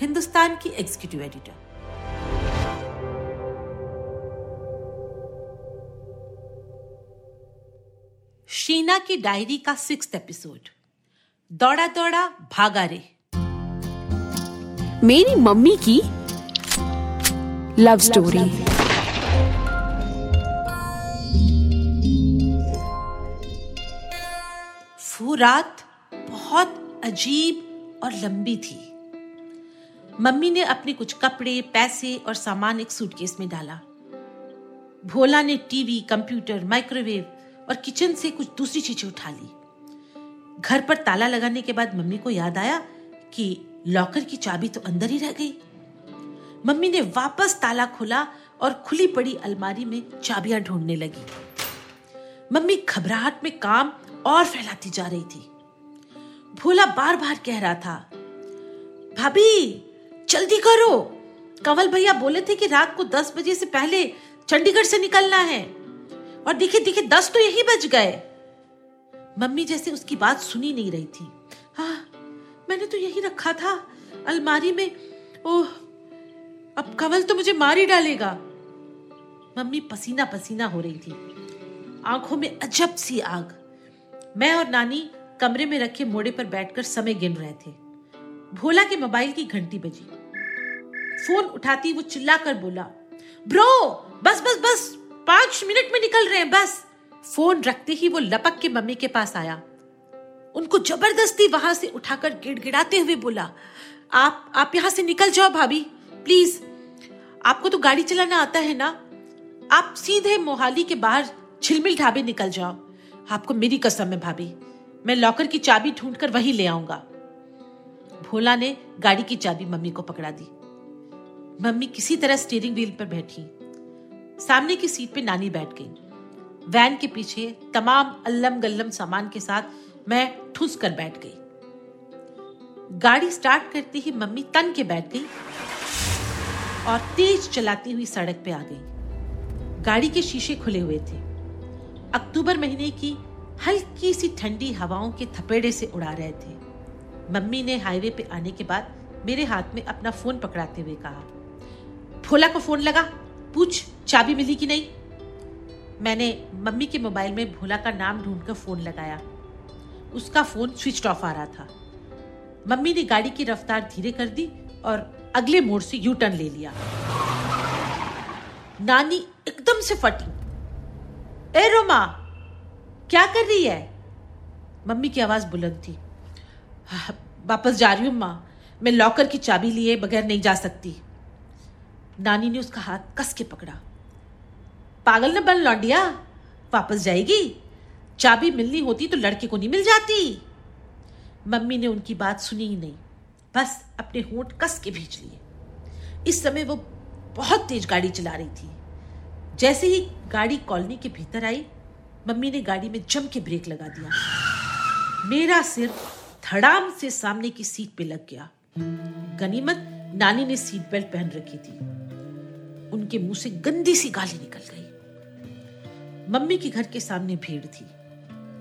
हिंदुस्तान की executive editor Sheena की diary का सिक्स एपिसोड दौड़ा दौड़ा भागा रे। मेरी मम्मी की लव स्टोरी वो रात बहुत अजीब और लंबी थी। मम्मी ने अपने कुछ कपड़े, पैसे और सामान एक सूटकेस में डाला। भोला ने टीवी, कंप्यूटर माइक्रोवेव और किचन से कुछ दूसरी चीज़ें उठा ली। घर पर ताला लगाने के बाद मम्मी को याद आया कि लॉकर की चाबी तो अंदर ही रह गई। मम्मी ने वापस ताला खोला और खुली पड़ी अलमारी में चाबियाँ ढूँढने लगी। मम्मी घबराहट में काम और फैलाती जा रही थी। भोला बार बार कह रहा था, भाभी जल्दी करो। कंवल भैया बोले थे कि रात को दस बजे से पहले चंडीगढ़ से निकलना है। और दिखे दिखे दस तो यही बज गए। मम्मी जैसे उसकी बात सुनी नहीं रही थी। हाँ मैंने तो यही रखा था, अलमारी में। ओह, अब कंवल तो मुझे मार ही डालेगा। मम्मी पसीना पसीना हो रही थी। आँखों में अजब सी आग। मैं और नानी कमरे में रखे मोड़े पर बैठकर समय गिन रहे थे। भोला के मोबाइल की घंटी बजी। फ़ोन उठाती, वो चिल्ला कर बोला, ब्रो, बस बस बस, पाँच मिनट में निकल रहे हैं, बस। फ़ोन रखते ही वो लपक के मम्मी के पास आया। उनको ज़बरदस्ती वहाँ से उठाकर गिड़गिड़ाते हुए बोला, आप आप यहाँ से निकल जाओ भाभी, प्लीज़। आपको तो गाड़ी चलाना आता है ना? आप सीधे मोहाली के बाहर झिलमिल ढाबे निकल जाओ। आपको मेरी कसम है भाभी, मैं लॉकर की चाबी ढूंढकर वहीं ले आऊँगा। भोला ने गाड़ी की चाबी मम्मी को पकड़ा दी। मम्मी किसी तरह स्टीयरिंग व्हील पर बैठी। सामने की सीट पे नानी बैठ गई। वैन के पीछे तमाम अल्लम गल्लम सामान के साथ मैं ठुस कर बैठ गई। गाड़ी स्टार्ट करते ही मम्मी तन के बैठ गई और तेज चलाती हुई सड़क पे आ गई। गाड़ी के शीशे खुले हुए थे। अक्टूबर महीने की हल्की सी ठंडी हवाओं के थपेड़े से उड़ा रहे थे। मम्मी ने हाईवे पे आने के बाद मेरे हाथ में अपना फ़ोन पकड़ाते हुए कहा भोला को फ़ोन लगा, पूछ, चाबी मिली कि नहीं? मैंने मम्मी के मोबाइल में भोला का नाम ढूंढकर फ़ोन लगाया। उसका फ़ोन स्विच ऑफ़ आ रहा था। मम्मी ने गाड़ी की रफ्तार धीरे कर दी और अगले मोड़ से यू टर्न ले लिया। नानी एकदम से फटी। ए रोमा, क्या कर रही है? मम्मी की आवाज़ बुलंद थी। वापस जा रही हूँ, माँ। मैं लॉकर की चाबी लिए बगैर नहीं जा सकती। नानी ने उसका हाथ कस के पकड़ा। पागल न बन लौंडिया, वापस जाएगी। चाबी मिलनी होती तो लड़के को नहीं मिल जाती। मम्मी ने उनकी बात सुनी ही नहीं। बस अपने होंठ कस के भेज लिए। इस समय वो बहुत तेज गाड़ी चला रही थी। जैसे ही गाड़ी कॉलोनी के भीतर आई, मम्मी ने गाड़ी में जम के ब्रेक लगा दिया। मेरा सिर धड़ाम से सामने की सीट पे लग गया। गनीमत नानी ने सीट बेल्ट पहन रखी थी। उनके मुँह से गंदी सी गाली निकल गई। मम्मी के घर के सामने भीड़ थी।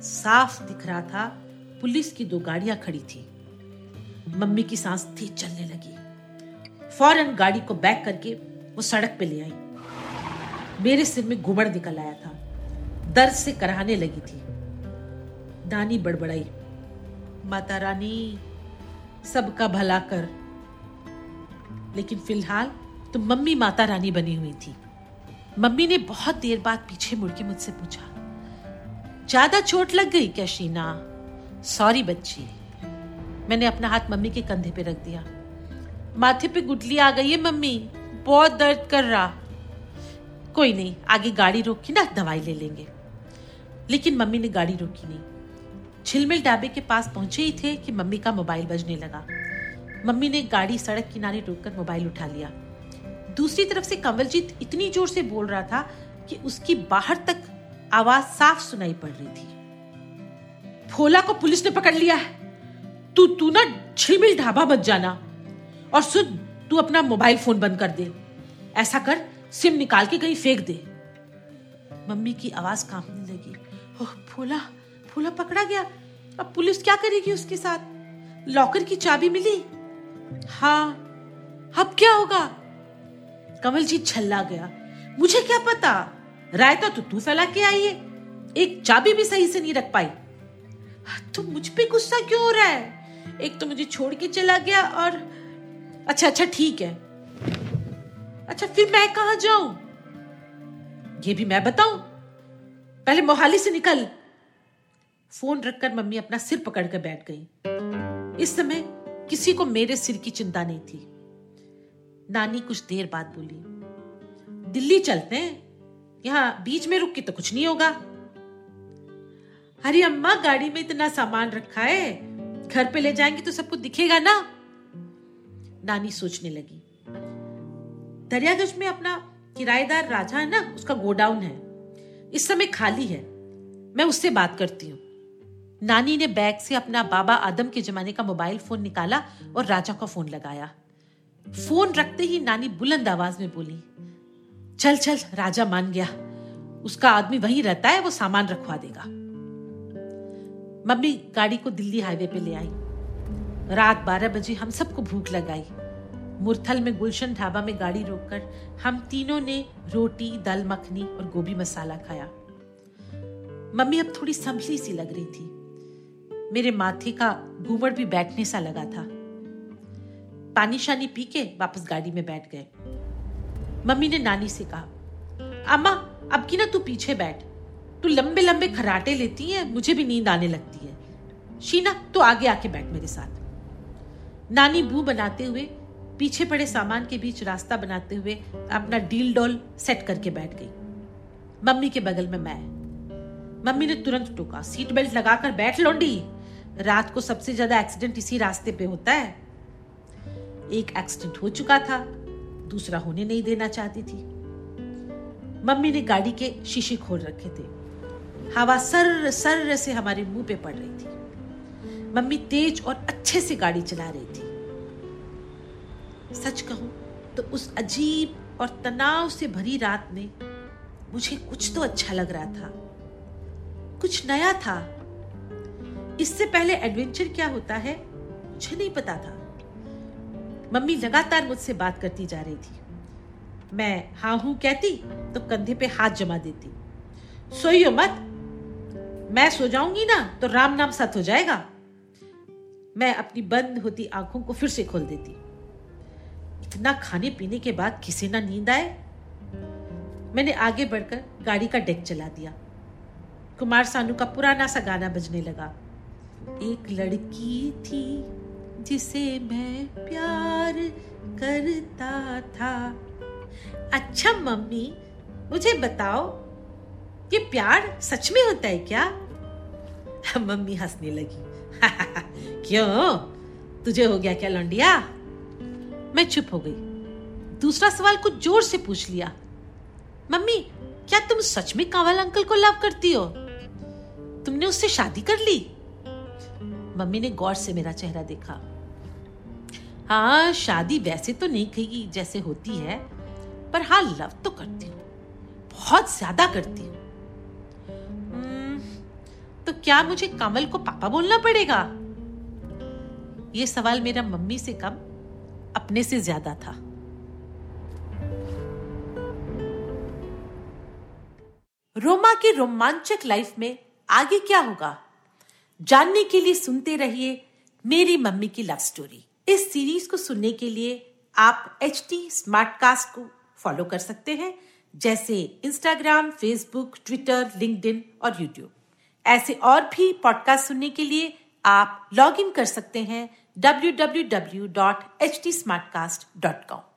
साफ़ दिख रहा था, पुलिस की दो गाड़ियाँ खड़ी थी। मम्मी की सांस तेज चलने लगी। फ़ौरन गाड़ी को बैक करके वो सड़क पे ले आई। मेरे सिर में घुमड़ निकल आया था। दर्द से कराहने लगी थी। नानी बड़बड़ाई, माता रानी, सबका भला कर। लेकिन फ़िलहाल तो मम्मी माता रानी बनी हुई थी। मम्मी ने बहुत देर बाद पीछे मुड़ के मुझसे पूछा, ज़्यादा चोट लग गई क्या शीना? सॉरी बच्ची। मैंने अपना हाथ मम्मी के कंधे पे रख दिया। माथे पे गुटली आ गई है मम्मी। बहुत दर्द कर रहा। कोई नहीं, आगे गाड़ी रोक के ना दवाई ले लेंगे। लेकिन मम्मी ने गाड़ी रोकी नहीं। झिलमिल ढाबे के पास पहुँचे ही थे कि मम्मी का मोबाइल बजने लगा। मम्मी ने गाड़ी सड़क किनारे रोककर मोबाइल उठा लिया। दूसरी तरफ़ से कंवलजीत इतनी ज़ोर से बोल रहा था कि उसकी बाहर तक आवाज़ साफ़ सुनाई पड़ रही थी। भोला को पुलिस ने पकड़ लिया है। तू तू ना झिलमिल ढाबा मत जाना। और सुन, तू अपना मोबाइल फ़ोन बंद कर दे। ऐसा कर, सिम निकाल के कहीं फेंक दे। मम्मी की आवाज़ कांपने लगी। ओह, भोला भोला पकड़ा गया। अब पुलिस क्या करेगी उसके साथ? लॉकर की चाबी मिली? हाँ अब क्या होगा? कमलजीत छल्ला गया। मुझे क्या पता? रायता तो तू फैला के आई है। एक चाबी भी सही से नहीं रख पाई। तो मुझ पे गुस्सा क्यों हो रहा है? एक तो मुझे छोड़ के चला गया और अच्छा अच्छा ठीक है। अच्छा फिर मैं कहा जाऊँ? ये भी मैं बताऊँ? पहले मोहाली से निकल। फ़ोन रखकर मम्मी अपना सिर पकड़कर बैठ गई। इस समय किसी को मेरे सिर की चिंता नहीं थी। नानी कुछ देर बाद बोली, दिल्ली चलते हैं। यहाँ बीच में रुक के तो कुछ नहीं होगा। अरे अम्मा गाड़ी में इतना सामान रखा है, घर पे ले जाएँगे तो सबको दिखेगा ना? नानी सोचने लगी, दरियागंज में अपना किराएदार राजा है ना, उसका गोडाउन है। इस समय खाली है। मैं उससे बात करती हूँ। नानी ने बैग से अपना बाबा आदम के जमाने का मोबाइल फ़ोन निकाला और राजा का फ़ोन लगाया। फ़ोन रखते ही नानी बुलंद आवाज़ में बोली, चल चल, राजा मान गया। उसका आदमी वहीं रहता है, वो सामान रखवा देगा। मम्मी गाड़ी को दिल्ली हाईवे पे ले आई। रात बारह बजे हम सबको भूख लगाई। मुरथल में गुलशन ढाबा में गाड़ी रोककर हम तीनों ने रोटी, दाल मखनी और गोभी मसाला खाया। मम्मी अब थोड़ी संभली सी लग रही थी। मेरे माथे का घूमड़ भी बैठने सा लगा था। पानी शानी पी के वापस गाड़ी में बैठ गए। मम्मी ने नानी से कहा, अम्मा, अब की ना तू पीछे बैठ। तू लंबे लंबे खराटे लेती है, मुझे भी नींद आने लगती है। शीना, तू आगे आके बैठ मेरे साथ। नानी बू बनाते हुए, पीछे पड़े सामान के बीच रास्ता बनाते हुए अपना डील डॉल सेट करके बैठ गई। मम्मी के बगल में मैं। मम्मी ने तुरंत टोका, सीट बेल्ट लगाकर बैठ, लौंडी। रात को सबसे ज़्यादा एक्सीडेंट इसी रास्ते पे होता है। एक एक्सीडेंट हो चुका था, दूसरा होने नहीं देना चाहती थी। मम्मी ने गाड़ी के शीशे खोल रखे थे। हवा सर सर से हमारे मुँह पे पड़ रही थी। मम्मी तेज और अच्छे से गाड़ी चला रही थी। सच कहूँ तो उस अजीब और तनाव से भरी रात में मुझे कुछ तो अच्छा लग रहा था। कुछ नया था। इससे पहले एडवेंचर क्या होता है, मुझे नहीं पता था। मम्मी लगातार मुझसे बात करती जा रही थी। मैं हाँ हूँ कहती तो कंधे पे हाथ जमा देती। सोइयो मत। मैं सो जाऊँगी ना तो राम नाम सत हो जाएगा। मैं अपनी बंद होती आँखों को फिर से खोल देती। इतना खाने पीने के बाद किसे ना नींद आए? मैंने आगे बढ़कर गाड़ी का डेक चला दिया। कुमार सानू का पुराना सा गाना बजने लगा। एक लड़की थी। जिसे मैं प्यार करता था। अच्छा मम्मी, मुझे बताओ, ये प्यार सच में होता है क्या? मम्मी हंसने लगी। क्यों? तुझे हो गया क्या, लौंडिया? मैं चुप हो गई। दूसरा सवाल कुछ ज़ोर से पूछ लिया। मम्मी, क्या तुम सच में कांवल अंकल को लव करती हो? तुमने उससे शादी कर ली? मम्मी ने गौर से मेरा चेहरा देखा। हाँ शादी वैसे तो नहीं कही जैसे होती है पर हाँ लव तो करती हूँ। बहुत ज़्यादा करती हूँ। हम्म, तो क्या मुझे कमल को पापा बोलना पड़ेगा? ये सवाल मेरा मम्मी से कम अपने से ज़्यादा था। रोमा की रोमांचक लाइफ में आगे क्या होगा? जानने के लिए सुनते रहिए मेरी मम्मी की लव स्टोरी इस सीरीज़ को सुनने के लिए आप एच टी स्मार्ट कास्ट को फॉलो कर सकते हैं, जैसे इंस्टाग्राम फेसबुक ट्विटर लिंक्डइन और यूट्यूब ऐसे और भी पॉडकास्ट सुनने के लिए आप लॉग इन कर सकते हैं www.htsmartcast.com